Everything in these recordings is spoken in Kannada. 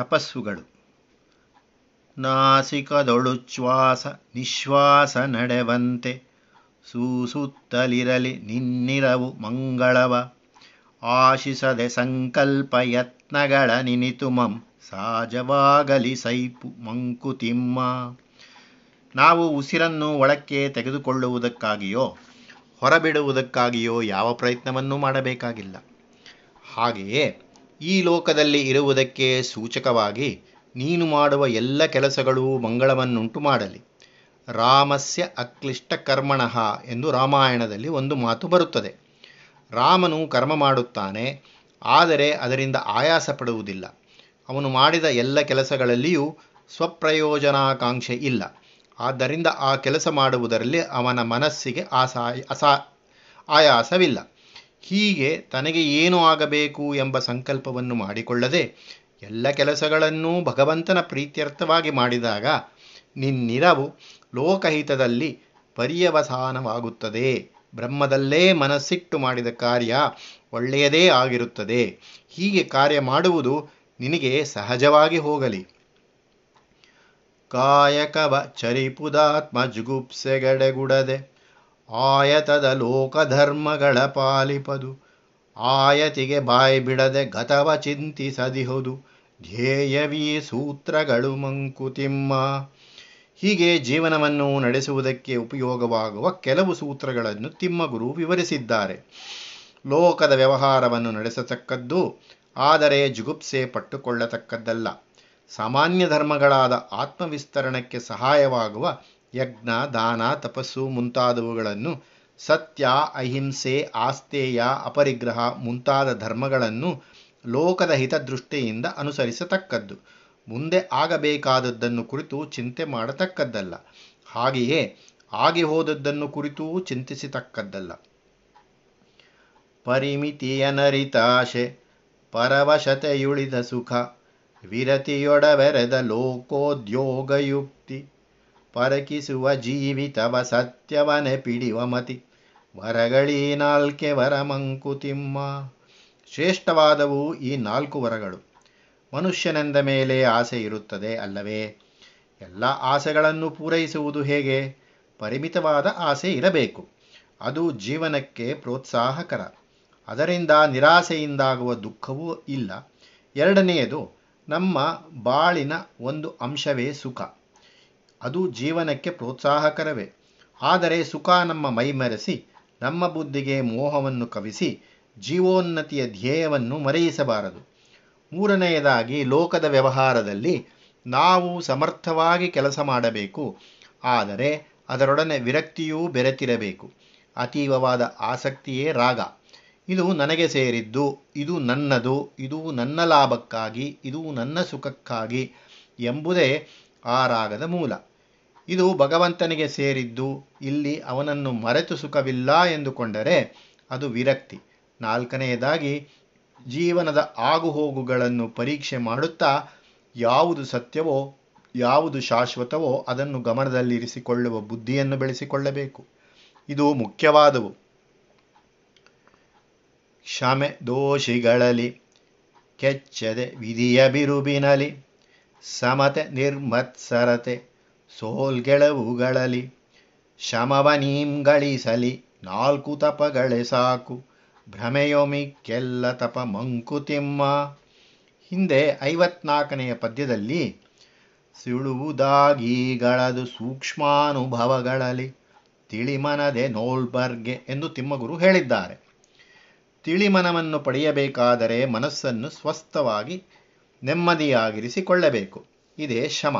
ತಪಸ್ಸುಗಳು. ನಾಸಿಕದೊಳುಚ್ಛ್ವಾಸ ನಿಶ್ವಾಸ ನಡೆವಂತೆ ಸೂಸುತ್ತಲಿರಲಿ ನಿನ್ನಿರವು ಮಂಗಳವ. ಆಶಿಸದೆ ಸಂಕಲ್ಪ ಯತ್ನಗಳ ನಿನಿತುಮಂ ಸಹಜವಾಗಲಿ ಸೈಪು ಮಂಕುತಿಮ್ಮ. ನಾವು ಉಸಿರನ್ನು ಒಳಕ್ಕೆ ತೆಗೆದುಕೊಳ್ಳುವುದಕ್ಕಾಗಿಯೋ, ಹೊರಬಿಡುವುದಕ್ಕಾಗಿಯೋ ಯಾವ ಪ್ರಯತ್ನವನ್ನೂ ಮಾಡಬೇಕಾಗಿಲ್ಲ. ಹಾಗೆಯೇ ಈ ಲೋಕದಲ್ಲಿ ಇರುವುದಕ್ಕೆ ಸೂಚಕವಾಗಿ ನೀನು ಮಾಡುವ ಎಲ್ಲ ಕೆಲಸಗಳೂ ಮಂಗಳವನ್ನುಂಟು ಮಾಡಲಿ ರಾಮಸ್ಯ ಅಕ್ಲಿಷ್ಟ ಕರ್ಮಣಃ ಎಂದು ರಾಮಾಯಣದಲ್ಲಿ ಒಂದು ಮಾತು ಬರುತ್ತದೆ. ರಾಮನು ಕರ್ಮ ಮಾಡುತ್ತಾನೆ, ಆದರೆ ಅದರಿಂದ ಆಯಾಸ ಪಡುವುದಿಲ್ಲ ಅವನು ಮಾಡಿದ ಎಲ್ಲ ಕೆಲಸಗಳಲ್ಲಿಯೂ ಸ್ವಪ್ರಯೋಜನಾಕಾಂಕ್ಷೆ ಇಲ್ಲ. ಆದ್ದರಿಂದ ಆ ಕೆಲಸ ಮಾಡುವುದರಲ್ಲಿ ಅವನ ಮನಸ್ಸಿಗೆ ಆಸಾಯ ಅಸಾ ಆಯಾಸವಿಲ್ಲ. ಹೀಗೆ ತನಗೆ ಏನು ಆಗಬೇಕು ಎಂಬ ಸಂಕಲ್ಪವನ್ನು ಮಾಡಿಕೊಳ್ಳದೆ ಎಲ್ಲ ಕೆಲಸಗಳನ್ನೂ ಭಗವಂತನ ಪ್ರೀತ್ಯರ್ಥವಾಗಿ ಮಾಡಿದಾಗ ನಿನ್ನಿರವು ಲೋಕಹಿತದಲ್ಲಿ ಪರ್ಯವಸಾನವಾಗುತ್ತದೆ. ಬ್ರಹ್ಮದಲ್ಲೇ ಮನಸ್ಸಿಟ್ಟು ಮಾಡಿದ ಕಾರ್ಯ ಒಳ್ಳೆಯದೇ ಆಗಿರುತ್ತದೆ. ಹೀಗೆ ಕಾರ್ಯ ಮಾಡುವುದು ನಿನಗೆ ಸಹಜವಾಗಿ ಹೋಗಲಿ. ಕಾಯಕವ ಚರಿಪುದಾತ್ಮ ಜುಗುಪ್ಸೆಗಡೆಗುಡದೆ ಆಯತದ ಲೋಕಧರ್ಮಗಳ ಪಾಲಿಪದು. ಆಯತಿಗೆ ಬಾಯಿ ಬಿಡದೆ ಗತವ ಚಿಂತಿಸದಿಹುದು. ಧ್ಯೇಯವೀ ಸೂತ್ರಗಳು ಮಂಕುತಿಮ್ಮ. ಹೀಗೆ ಜೀವನವನ್ನು ನಡೆಸುವುದಕ್ಕೆ ಉಪಯೋಗವಾಗುವ ಕೆಲವು ಸೂತ್ರಗಳನ್ನು ತಿಮ್ಮಗುರು ವಿವರಿಸಿದ್ದಾರೆ. ಲೋಕದ ವ್ಯವಹಾರವನ್ನು ನಡೆಸತಕ್ಕದ್ದು ಆದರೆ ಜುಗುಪ್ಸೆ ಪಟ್ಟುಕೊಳ್ಳತಕ್ಕದ್ದಲ್ಲ. ಸಾಮಾನ್ಯ ಧರ್ಮಗಳಾದ ಆತ್ಮವಿಸ್ತರಣಕ್ಕೆ ಸಹಾಯವಾಗುವ ಯಜ್ಞ, ದಾನ, ತಪಸ್ಸು ಮುಂತಾದವುಗಳನ್ನು ಸತ್ಯ, ಅಹಿಂಸೆ ಆಸ್ತೇಯ ಅಪರಿಗ್ರಹ ಮುಂತಾದ ಧರ್ಮಗಳನ್ನು ಲೋಕದ ಹಿತದೃಷ್ಟಿಯಿಂದ ಅನುಸರಿಸತಕ್ಕದ್ದು. ಮುಂದೆ ಆಗಬೇಕಾದದ್ದನ್ನು ಕುರಿತು ಚಿಂತೆ ಮಾಡತಕ್ಕದ್ದಲ್ಲ. ಹಾಗೆಯೇ ಆಗಿ ಹೋದದ್ದನ್ನು ಕುರಿತೂ ಚಿಂತಿಸತಕ್ಕದ್ದಲ್ಲ. ಪರಿಮಿತಿಯನರಿತಾಶೆ ಪರವಶತೆಯುಳಿದ ಸುಖ, ವಿರತಿಯೊಡವೆರೆದ ಲೋಕೋದ್ಯೋಗಯುಕ್ತಿ ಪರಕಿಸುವ ಜೀವಿತವ ಸತ್ಯವನೆ ಪಿಡಿವ ಮತಿ. ವರಗಳೀ ನಾಲ್ಕೆ ವರ ಮಂಕುತಿಮ್ಮ ಶ್ರೇಷ್ಠವಾದವು ಈ ನಾಲ್ಕು ವರಗಳು. ಮನುಷ್ಯನೆಂದ ಮೇಲೆ ಆಸೆ ಇರುತ್ತದೆ ಅಲ್ಲವೇ? ಎಲ್ಲ ಆಸೆಗಳನ್ನು ಪೂರೈಸುವುದು ಹೇಗೆ? ಪರಿಮಿತವಾದ ಆಸೆ ಇರಬೇಕು. ಅದು ಜೀವನಕ್ಕೆ ಪ್ರೋತ್ಸಾಹಕರ. ಅದರಿಂದ ನಿರಾಸೆಯಿಂದಾಗುವ ದುಃಖವೂ ಇಲ್ಲ. ಎರಡನೆಯದು, ನಮ್ಮ ಬಾಳಿನ ಒಂದು ಅಂಶವೇ ಸುಖ. ಅದು ಜೀವನಕ್ಕೆ ಪ್ರೋತ್ಸಾಹಕರವೇ. ಆದರೆ ಸುಖ ನಮ್ಮ ಮೈಮರೆಸಿ, ನಮ್ಮ ಬುದ್ಧಿಗೆ ಮೋಹವನ್ನು ಕವಿಸಿ, ಜೀವೋನ್ನತಿಯ ಧ್ಯೇಯವನ್ನು ಮರೆಯಿಸಬಾರದು. ಮೂರನೆಯದಾಗಿ, ಲೋಕದ ವ್ಯವಹಾರದಲ್ಲಿ ನಾವು ಸಮರ್ಥವಾಗಿ ಕೆಲಸ ಮಾಡಬೇಕು. ಆದರೆ ಅದರೊಡನೆ ವಿರಕ್ತಿಯೂ ಬೆರೆತಿರಬೇಕು. ಅತೀವವಾದ ಆಸಕ್ತಿಯೇ ರಾಗ. ಇದು ನನಗೆ ಸೇರಿದ್ದು, ಇದು ನನ್ನದು, ಇದು ನನ್ನ ಲಾಭಕ್ಕಾಗಿ, ಇದು ನನ್ನ ಸುಖಕ್ಕಾಗಿ ಎಂಬುದೇ ಆ ರಾಗದ ಮೂಲ. ಇದು ಭಗವಂತನಿಗೆ ಸೇರಿದ್ದು, ಇಲ್ಲಿ ಅವನನ್ನು ಮರೆತು ಸುಖವಿಲ್ಲ ಎಂದುಕೊಂಡರೆ ಅದು ವಿರಕ್ತಿ. ನಾಲ್ಕನೆಯದಾಗಿ, ಜೀವನದ ಆಗುಹೋಗುಗಳನ್ನು ಪರೀಕ್ಷೆ ಮಾಡುತ್ತಾ ಯಾವುದು ಸತ್ಯವೋ, ಯಾವುದು ಶಾಶ್ವತವೋ ಅದನ್ನು ಗಮನದಲ್ಲಿರಿಸಿಕೊಳ್ಳುವ ಬುದ್ಧಿಯನ್ನು ಬೆಳೆಸಿಕೊಳ್ಳಬೇಕು. ಇದು ಮುಖ್ಯವಾದವು. ಕ್ಷಮೆ ದೋಷಿಗಳಲ್ಲಿ, ಕೆಚ್ಚದೆ ವಿಧಿಯ ಬಿರುಬಿನಲಿ ಸಮತೆ ನಿರ್ಮತ್ಸರತೆ. ಸೋಲ್ಗೆಳವುಗಳಲ್ಲಿ ಶಮವನೀಂಗಳಿಸಲಿ ನಾಲ್ಕು ತಪಗಳೇ ಸಾಕು. ಭ್ರಮೆಯೊಮಿಕ್ಕೆಲ್ಲ ತಪ ಮಂಕುತಿಮ್ಮ ಹಿಂದೆ ಐವತ್ನಾಲ್ಕನೆಯ ಪದ್ಯದಲ್ಲಿ ಸಿಳುವುದಾಗೀಗಳದು ಸೂಕ್ಷ್ಮಾನುಭವಗಳಲ್ಲಿ ತಿಳಿಮನದೆ ನೋಲ್ಬರ್ಗೆ ಎಂದು ತಿಮ್ಮಗುರು ಹೇಳಿದ್ದಾರೆ. ತಿಳಿಮನವನ್ನು ಪಡೆಯಬೇಕಾದರೆ ಮನಸ್ಸನ್ನು ಸ್ವಸ್ಥವಾಗಿ ನೆಮ್ಮದಿಯಾಗಿರಿಸಿಕೊಳ್ಳಬೇಕು. ಇದೇ ಶಮ.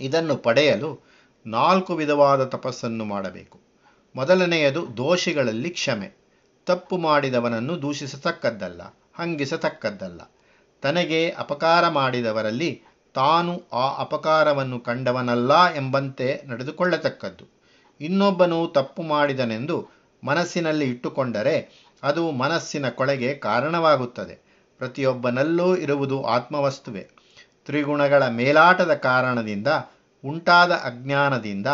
ಇದನ್ನು ಪಡೆಯಲು ನಾಲ್ಕು ವಿಧವಾದ ತಪಸ್ಸನ್ನು ಮಾಡಬೇಕು. ಮೊದಲನೆಯದು ದೋಷಿಗಳಲ್ಲಿ ಕ್ಷಮೆ. ತಪ್ಪು ಮಾಡಿದವನನ್ನು ದೂಷಿಸತಕ್ಕದ್ದಲ್ಲ, ಹಂಗಿಸತಕ್ಕದ್ದಲ್ಲ. ತನಗೆ ಅಪಕಾರ ಮಾಡಿದವರಲ್ಲಿ ತಾನು ಆ ಅಪಕಾರವನ್ನು ಕಂಡವನಲ್ಲ ಎಂಬಂತೆ ನಡೆದುಕೊಳ್ಳತಕ್ಕದ್ದು. ಇನ್ನೊಬ್ಬನು ತಪ್ಪು ಮಾಡಿದನೆಂದು ಮನಸ್ಸಿನಲ್ಲಿ ಇಟ್ಟುಕೊಂಡರೆ ಅದು ಮನಸ್ಸಿನ ಕೊಳೆಗೆ ಕಾರಣವಾಗುತ್ತದೆ. ಪ್ರತಿಯೊಬ್ಬನಲ್ಲೂ ಇರುವುದು ಆತ್ಮವಸ್ತುವೆ. ತ್ರಿಗುಣಗಳ ಮೇಲಾಟದ ಕಾರಣದಿಂದ, ಉಂಟಾದ ಅಜ್ಞಾನದಿಂದ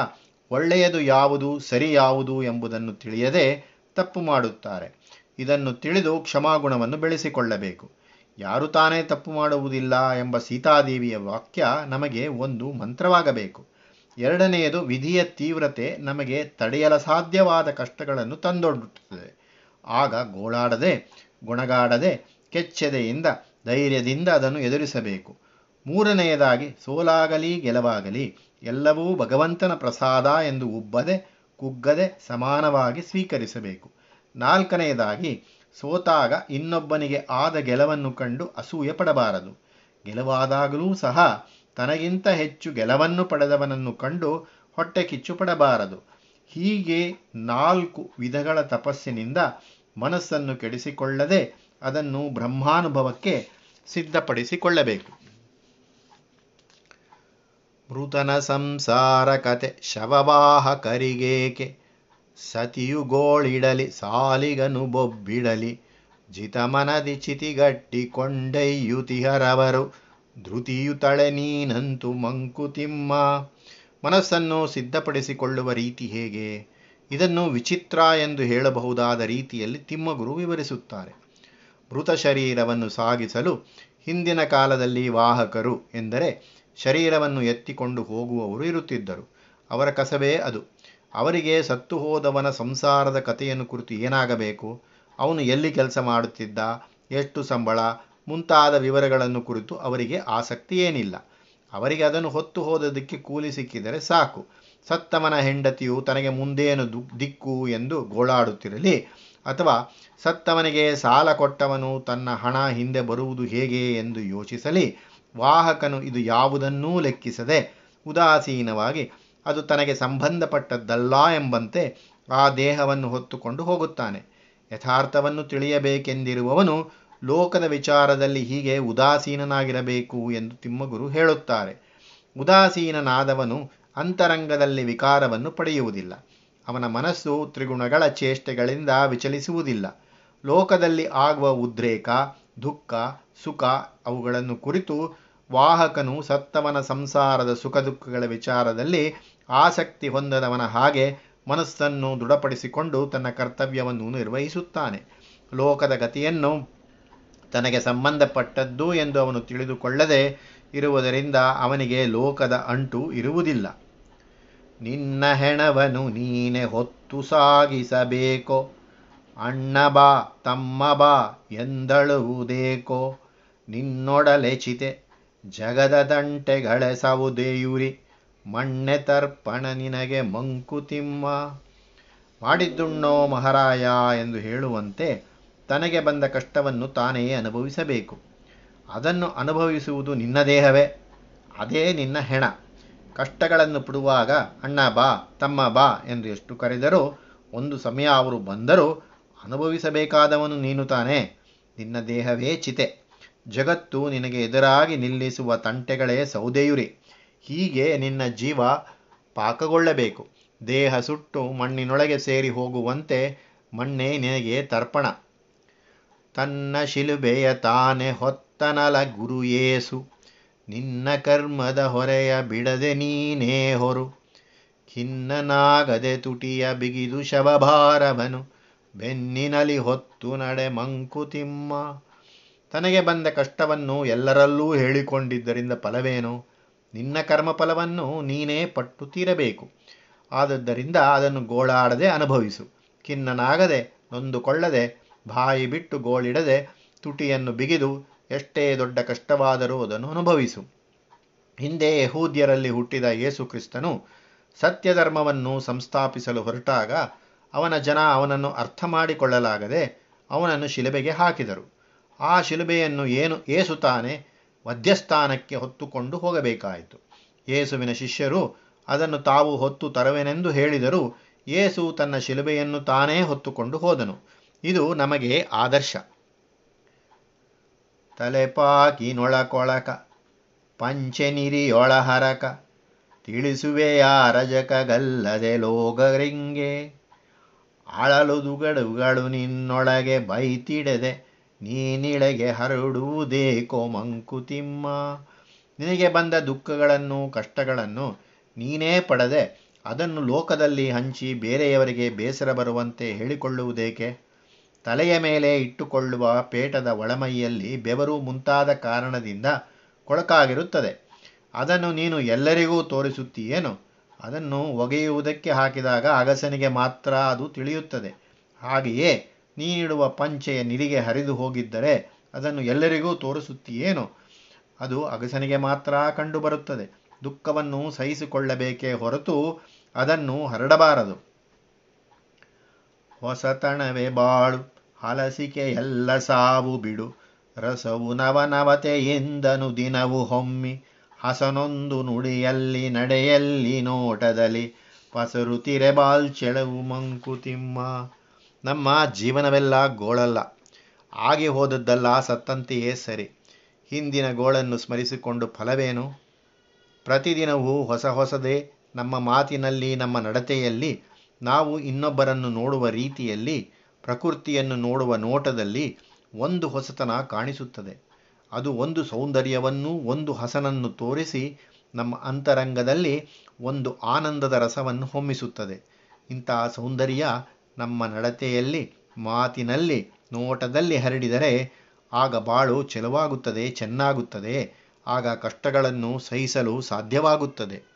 ಒಳ್ಳೆಯದು ಯಾವುದು, ಸರಿ ಯಾವುದು ಎಂಬುದನ್ನು ತಿಳಿಯದೆ ತಪ್ಪು ಮಾಡುತ್ತಾರೆ. ಇದನ್ನು ತಿಳಿದು ಕ್ಷಮಾಗುಣವನ್ನು ಬೆಳೆಸಿಕೊಳ್ಳಬೇಕು. ಯಾರು ತಾನೇ ತಪ್ಪು ಮಾಡುವುದಿಲ್ಲ ಎಂಬ ಸೀತಾದೇವಿಯ ವಾಕ್ಯ ನಮಗೆ ಒಂದು ಮಂತ್ರವಾಗಬೇಕು. ಎರಡನೆಯದು, ವಿಧಿಯ ತೀವ್ರತೆ ನಮಗೆ ತಡೆಯಲ ಸಾಧ್ಯವಾದ ಕಷ್ಟಗಳನ್ನು ತಂದೊಡ್ಡುತ್ತದೆ. ಆಗ ಗೋಳಾಡದೆ, ಗುಣಗಾಡದೆ, ಕೆಚ್ಚೆದೆಯಿಂದ, ಧೈರ್ಯದಿಂದ ಅದನ್ನು ಎದುರಿಸಬೇಕು. ಮೂರನೆಯದಾಗಿ, ಸೋಲಾಗಲಿ, ಗೆಲವಾಗಲಿ, ಎಲ್ಲವೂ ಭಗವಂತನ ಪ್ರಸಾದ ಎಂದು ಉಬ್ಬದೆ, ಕುಗ್ಗದೆ, ಸಮಾನವಾಗಿ ಸ್ವೀಕರಿಸಬೇಕು. ನಾಲ್ಕನೆಯದಾಗಿ, ಸೋತಾಗ ಇನ್ನೊಬ್ಬನಿಗೆ ಆದ ಗೆಲವನ್ನು ಕಂಡು ಅಸೂಯೆ ಪಡಬಾರದು. ಗೆಲುವಾದಾಗಲೂ ಸಹ ತನಗಿಂತ ಹೆಚ್ಚು ಗೆಲವನ್ನು ಪಡೆದವನನ್ನು ಕಂಡು ಹೊಟ್ಟೆ ಕಿಚ್ಚು ಪಡಬಾರದು. ಹೀಗೆ ನಾಲ್ಕು ವಿಧಗಳ ತಪಸ್ಸಿನಿಂದ ಮನಸ್ಸನ್ನು ಕೆಡಿಸಿಕೊಳ್ಳದೆ ಅದನ್ನು ಬ್ರಹ್ಮಾನುಭವಕ್ಕೆ ಸಿದ್ಧಪಡಿಸಿಕೊಳ್ಳಬೇಕು. ಮೃತನ ಸಂಸಾರ ಕತೆ ಶವವಾಹಕರಿಗೇಕೆ ಸತಿಯುಗೋಳಿಡಲಿ ಸಾಲಿಗನು ಬೊಬ್ಬಿಡಲಿ. ಜಿತಮನದಿ ಚಿತಿಗಟ್ಟಿ ಕೊಂಡೈಯುತಿಹರವರು ಧೃತಿಯು ತಳೆ ನೀನಂತು ಮಂಕುತಿಮ್ಮ. ಮನಸ್ಸನ್ನು ಸಿದ್ಧಪಡಿಸಿಕೊಳ್ಳುವ ರೀತಿ ಹೇಗೆ? ಇದನ್ನು ವಿಚಿತ್ರ ಎಂದು ಹೇಳಬಹುದಾದ ರೀತಿಯಲ್ಲಿ ತಿಮ್ಮಗುರು ವಿವರಿಸುತ್ತಾರೆ. ಮೃತ ಶರೀರವನ್ನು ಸಾಗಿಸಲು ಹಿಂದಿನ ಕಾಲದಲ್ಲಿ ವಾಹಕರು ಎಂದರೆ ಶರೀರವನ್ನು ಎತ್ತಿಕೊಂಡು ಹೋಗುವವರು ಇರುತ್ತಿದ್ದರು. ಅವರ ಕಸವೇ ಅದು. ಅವರಿಗೆ ಸತ್ತು ಹೋದವನ ಸಂಸಾರದ ಕಥೆಯನ್ನು ಕುರಿತು ಏನಾಗಬೇಕು? ಅವನು ಎಲ್ಲಿ ಕೆಲಸ ಮಾಡುತ್ತಿದ್ದ? ಎಷ್ಟು ಸಂಬಳ? ಮುಂತಾದ ವಿವರಗಳನ್ನು ಕುರಿತು ಅವರಿಗೆ ಆಸಕ್ತಿ ಏನಿಲ್ಲ. ಅವರಿಗೆ ಅದನ್ನು ಹೊತ್ತು ಹೋದದಕ್ಕೆ ಕೂಲಿ ಸಿಕ್ಕಿದರೆ ಸಾಕು. ಸತ್ತವನ ಹೆಂಡತಿಯು ತನಗೆ ಮುಂದೇನು ದಿಕ್ಕು ಎಂದು ಗೋಳಾಡುತ್ತಿರಲಿ. ಅಥವಾ ಸತ್ತವನಿಗೆ ಸಾಲ ಕೊಟ್ಟವನು ತನ್ನ ಹಣ ಹಿಂದೆ ಬರುವುದು ಹೇಗೆ ಎಂದು ಯೋಚಿಸಲಿ. ವಾಹಕನು ಇದು ಯಾವುದನ್ನೂ ಲೆಕ್ಕಿಸದೆ ಉದಾಸೀನವಾಗಿ ಅದು ತನಗೆ ಸಂಬಂಧಪಟ್ಟದ್ದಲ್ಲ ಎಂಬಂತೆ ಆ ದೇಹವನ್ನು ಹೊತ್ತುಕೊಂಡು ಹೋಗುತ್ತಾನೆ. ಯಥಾರ್ಥವನ್ನು ತಿಳಿಯಬೇಕೆಂದಿರುವವನು ಲೋಕದ ವಿಚಾರದಲ್ಲಿ ಹೀಗೆ ಉದಾಸೀನನಾಗಿರಬೇಕು ಎಂದು ತಿಮ್ಮಗುರು ಹೇಳುತ್ತಾರೆ. ಉದಾಸೀನನಾದವನು ಅಂತರಂಗದಲ್ಲಿ ವಿಕಾರವನ್ನು ಪಡೆಯುವುದಿಲ್ಲ. ಅವನ ಮನಸ್ಸು ತ್ರಿಗುಣಗಳ ಚೇಷ್ಟೆಗಳಿಂದ ವಿಚಲಿಸುವುದಿಲ್ಲ. ಲೋಕದಲ್ಲಿ ಆಗುವ ಉದ್ರೇಕ, ದುಃಖ, ಸುಖ ಅವುಗಳನ್ನು ಕುರಿತು ವಾಹಕನು ಸತ್ತವನ ಸಂಸಾರದ ಸುಖ ದುಃಖಗಳ ವಿಚಾರದಲ್ಲಿ ಆಸಕ್ತಿ ಹೊಂದದವನ ಹಾಗೆ ಮನಸ್ಸನ್ನು ದೃಢಪಡಿಸಿಕೊಂಡು ತನ್ನ ಕರ್ತವ್ಯವನ್ನು ನಿರ್ವಹಿಸುತ್ತಾನೆ. ಲೋಕದ ಗತಿಯನ್ನು ತನಗೆ ಸಂಬಂಧಪಟ್ಟದ್ದು ಎಂದು ಅವನು ತಿಳಿದುಕೊಳ್ಳದೆ ಇರುವುದರಿಂದ ಅವನಿಗೆ ಲೋಕದ ಅಂಟು ಇರುವುದಿಲ್ಲ. ನಿನ್ನ ಹೆಣವನು ನೀನೆ ಹೊತ್ತು ಸಾಗಿಸಬೇಕೋ? ಅಣ್ಣ ಬಾ, ತಮ್ಮ ಬಾ ಎಂದಳುವುದೇಕೋ ನಿನ್ನೊಡಲೆ ಚಿತೆ. ಜಗದ ದಂಟೆಗಳೆಸವುದೇಯುರಿ ಮಣ್ಣೆ ತರ್ಪಣ ನಿನಗೆ ಮಂಕುತಿಮ್ಮ. ಮಾಡಿದ್ದುಣ್ಣೋ ಮಹಾರಾಯ ಎಂದು ಹೇಳುವಂತೆ ತನಗೆ ಬಂದ ಕಷ್ಟವನ್ನು ತಾನೇ ಅನುಭವಿಸಬೇಕು. ಅದನ್ನು ಅನುಭವಿಸುವುದು ನಿನ್ನ ದೇಹವೇ, ಅದೇ ನಿನ್ನ ಹೆಣ. ಕಷ್ಟಗಳನ್ನು ಪಡುವಾಗ, ಅಣ್ಣ ಬಾ, ತಮ್ಮ ಬಾ ಎಂದು ಎಷ್ಟು ಕರೆದರೂ, ಒಂದು ಸಮಯ ಅವರು ಬಂದರೂ ಅನುಭವಿಸಬೇಕಾದವನು ನೀನು ತಾನೇ. ನಿನ್ನ ದೇಹವೇ ಚಿತೆ. ಜಗತ್ತು ನಿನಗೆ ಎದುರಾಗಿ ನಿಲ್ಲಿಸುವ ತಂಟೆಗಳೇ ಸೌದೆಯುರಿ. ಹೀಗೆ ನಿನ್ನ ಜೀವ ಪಾಕಗೊಳ್ಳಬೇಕು. ದೇಹ ಸುಟ್ಟು ಮಣ್ಣಿನೊಳಗೆ ಸೇರಿ ಹೋಗುವಂತೆ ಮಣ್ಣೇ ನಿನಗೆ ತರ್ಪಣ. ತನ್ನ ಶಿಲುಬೆಯ ತಾನೆ ಹೊತ್ತನಲ ಗುರುಯೇಸು ನಿನ್ನ ಕರ್ಮದ ಹೊರೆಯ ಬಿಡದೆ ನೀನೇ ಹೊರು. ಖಿನ್ನನಾಗದೆ ತುಟಿಯ ಬಿಗಿದು ಶವಭಾರವನು. ಬೆನ್ನಿನಲಿ ಹೊತ್ತು ನಡೆ ಮಂಕುತಿಮ್ಮ ತನಗೆ ಬಂದ ಕಷ್ಟವನ್ನು ಎಲ್ಲರಲ್ಲೂ ಹೇಳಿಕೊಂಡಿದ್ದರಿಂದ ಫಲವೇನು? ನಿನ್ನ ಕರ್ಮಫಲವನ್ನು ನೀನೇ ಪಟ್ಟು ತೀರಬೇಕು. ಆದದ್ದರಿಂದ ಅದನ್ನು ಗೋಳಾಡದೆ ಅನುಭವಿಸು. ಖಿನ್ನನಾಗದೆ, ನೊಂದುಕೊಳ್ಳದೆ, ಬಾಯಿ ಬಿಟ್ಟು ಗೋಳಿಡದೆ, ತುಟಿಯನ್ನು ಬಿಗಿದು ಎಷ್ಟೇ ದೊಡ್ಡ ಕಷ್ಟವಾದರೂ ಅದನ್ನು ಅನುಭವಿಸು. ಹಿಂದೆ ಯಹೂದ್ಯರಲ್ಲಿ ಹುಟ್ಟಿದ ಯೇಸುಕ್ರಿಸ್ತನು ಸತ್ಯಧರ್ಮವನ್ನು ಸಂಸ್ಥಾಪಿಸಲು ಹೊರಟಾಗ ಅವನ ಜನ ಅವನನ್ನು ಅರ್ಥ ಮಾಡಿಕೊಳ್ಳಲಾಗದೆ ಅವನನ್ನು ಶಿಲೆಬೆಗೆ ಹಾಕಿದರು. ಆ ಶಿಲುಬೆಯನ್ನು ಏನು ಏಸು ತಾನೆ ಮಧ್ಯಸ್ಥಾನಕ್ಕೆ ಹೊತ್ತುಕೊಂಡು ಹೋಗಬೇಕಾಯಿತು. ಯೇಸುವಿನ ಶಿಷ್ಯರು ಅದನ್ನು ತಾವು ಹೊತ್ತು ತರವೆನೆಂದು ಹೇಳಿದರು ಯೇಸು ತನ್ನ ಶಿಲುಬೆಯನ್ನು ತಾನೇ ಹೊತ್ತುಕೊಂಡು ಹೋದನು. ಇದು ನಮಗೆ ಆದರ್ಶ. ತಲೆಪಾಕಿನೊಳಕೊಳಕ, ಪಂಚನಿರಿಯೊಳಹರಕ, ತಿಳಿಸುವೆಯ ರಜಕಗಲ್ಲದೆ ಲೋಗರಿಂಗೆ ಅಳಲು ದುಗಡುಗಳು ನಿನ್ನೊಳಗೆ ಬೈತಿಡದೆ ನೀನಿಳೆಗೆ ಹರಡುವುದೇಕೋ ಮಂಕುತಿಮ್ಮ ನಿನಗೆ ಬಂದ ದುಃಖಗಳನ್ನು, ಕಷ್ಟಗಳನ್ನು ನೀನೇ ಪಡೆದೆ ಅದನ್ನು ಲೋಕದಲ್ಲಿ ಹಂಚಿ ಬೇರೆಯವರಿಗೆ ಬೇಸರ ಬರುವಂತೆ ಹೇಳಿಕೊಳ್ಳುವುದೇಕೆ? ತಲೆಯ ಮೇಲೆ ಇಟ್ಟುಕೊಳ್ಳುವ ಪೇಟದ ಒಳಮೈಯಲ್ಲಿ ಬೆವರು ಮುಂತಾದ ಕಾರಣದಿಂದ ಕೊಳಕಾಗಿರುತ್ತದೆ. ಅದನ್ನು ನೀನು ಎಲ್ಲರಿಗೂ ತೋರಿಸುತ್ತೀಯೇನು? ಅದನ್ನು ಒಗೆಯುವುದಕ್ಕೆ ಹಾಕಿದಾಗ ಅಗಸನಿಗೆ ಮಾತ್ರ ಅದು ತಿಳಿಯುತ್ತದೆ. ಹಾಗೆಯೇ ನೀನಿಡುವ ಪಂಚೆಯ ನಿರಿಗೆ ಹರಿದು ಹೋಗಿದ್ದರೆ ಅದನ್ನು ಎಲ್ಲರಿಗೂ ತೋರಿಸುತ್ತೀಯೇನು? ಅದು ಅಗಸನಿಗೆ ಮಾತ್ರ ಕಂಡುಬರುತ್ತದೆ. ದುಃಖವನ್ನು ಸಹಿಸಿಕೊಳ್ಳಬೇಕೇ ಹೊರತು ಅದನ್ನು ಹರಡಬಾರದು. ಹೊಸತಣವೇ ಬಾಳು ಹಲಸಿಕೆ ಎಲ್ಲ ಸಾವು ಬಿಡು. ರಸವು ನವನವತೆಯಿಂದನು ದಿನವು ಹೊಮ್ಮಿ. ಹಸನೊಂದು ನುಡಿಯಲ್ಲಿ ನಡೆಯಲ್ಲಿ ನೋಟದಲ್ಲಿ. ಪಸರು ತಿರೆಬಾಲ್ ಚೆಳವು ಮಂಕುತಿಮ್ಮ ನಮ್ಮ ಜೀವನವೆಲ್ಲ ಗೋಳಲ್ಲ. ಆಗಿ ಹೋದದ್ದಲ್ಲ ಸತ್ತಂತೆಯೇ ಸರಿ. ಹಿಂದಿನ ಗೋಳನ್ನು ಸ್ಮರಿಸಿಕೊಂಡು ಫಲವೇನು? ಪ್ರತಿದಿನವೂ ಹೊಸ ಹೊಸದೇ ನಮ್ಮ ಮಾತಿನಲ್ಲಿ, ನಮ್ಮ ನಡತೆಯಲ್ಲಿ, ನಾವು ಇನ್ನೊಬ್ಬರನ್ನು ನೋಡುವ ರೀತಿಯಲ್ಲಿ, ಪ್ರಕೃತಿಯನ್ನು ನೋಡುವ ನೋಟದಲ್ಲಿ ಒಂದು ಹೊಸತನ ಕಾಣಿಸುತ್ತದೆ. ಅದು ಒಂದು ಸೌಂದರ್ಯವನ್ನು ಒಂದು ಹಸನನ್ನು ತೋರಿಸಿ ನಮ್ಮ ಅಂತರಂಗದಲ್ಲಿ ಒಂದು ಆನಂದದ ರಸವನ್ನು ಹೊಮ್ಮಿಸುತ್ತದೆ. ಇಂತಹ ಸೌಂದರ್ಯ ನಮ್ಮ ನಡತೆಯಲ್ಲಿ ಮಾತಿನಲ್ಲಿ ನೋಟದಲ್ಲಿ ಹರಡಿದರೆ ಆಗ ಬಾಳು ಚೆಲುವಾಗುತ್ತದೆ ಚೆನ್ನಾಗುತ್ತದೆ. ಆಗ ಕಷ್ಟಗಳನ್ನು ಸಹಿಸಲು ಸಾಧ್ಯವಾಗುತ್ತದೆ.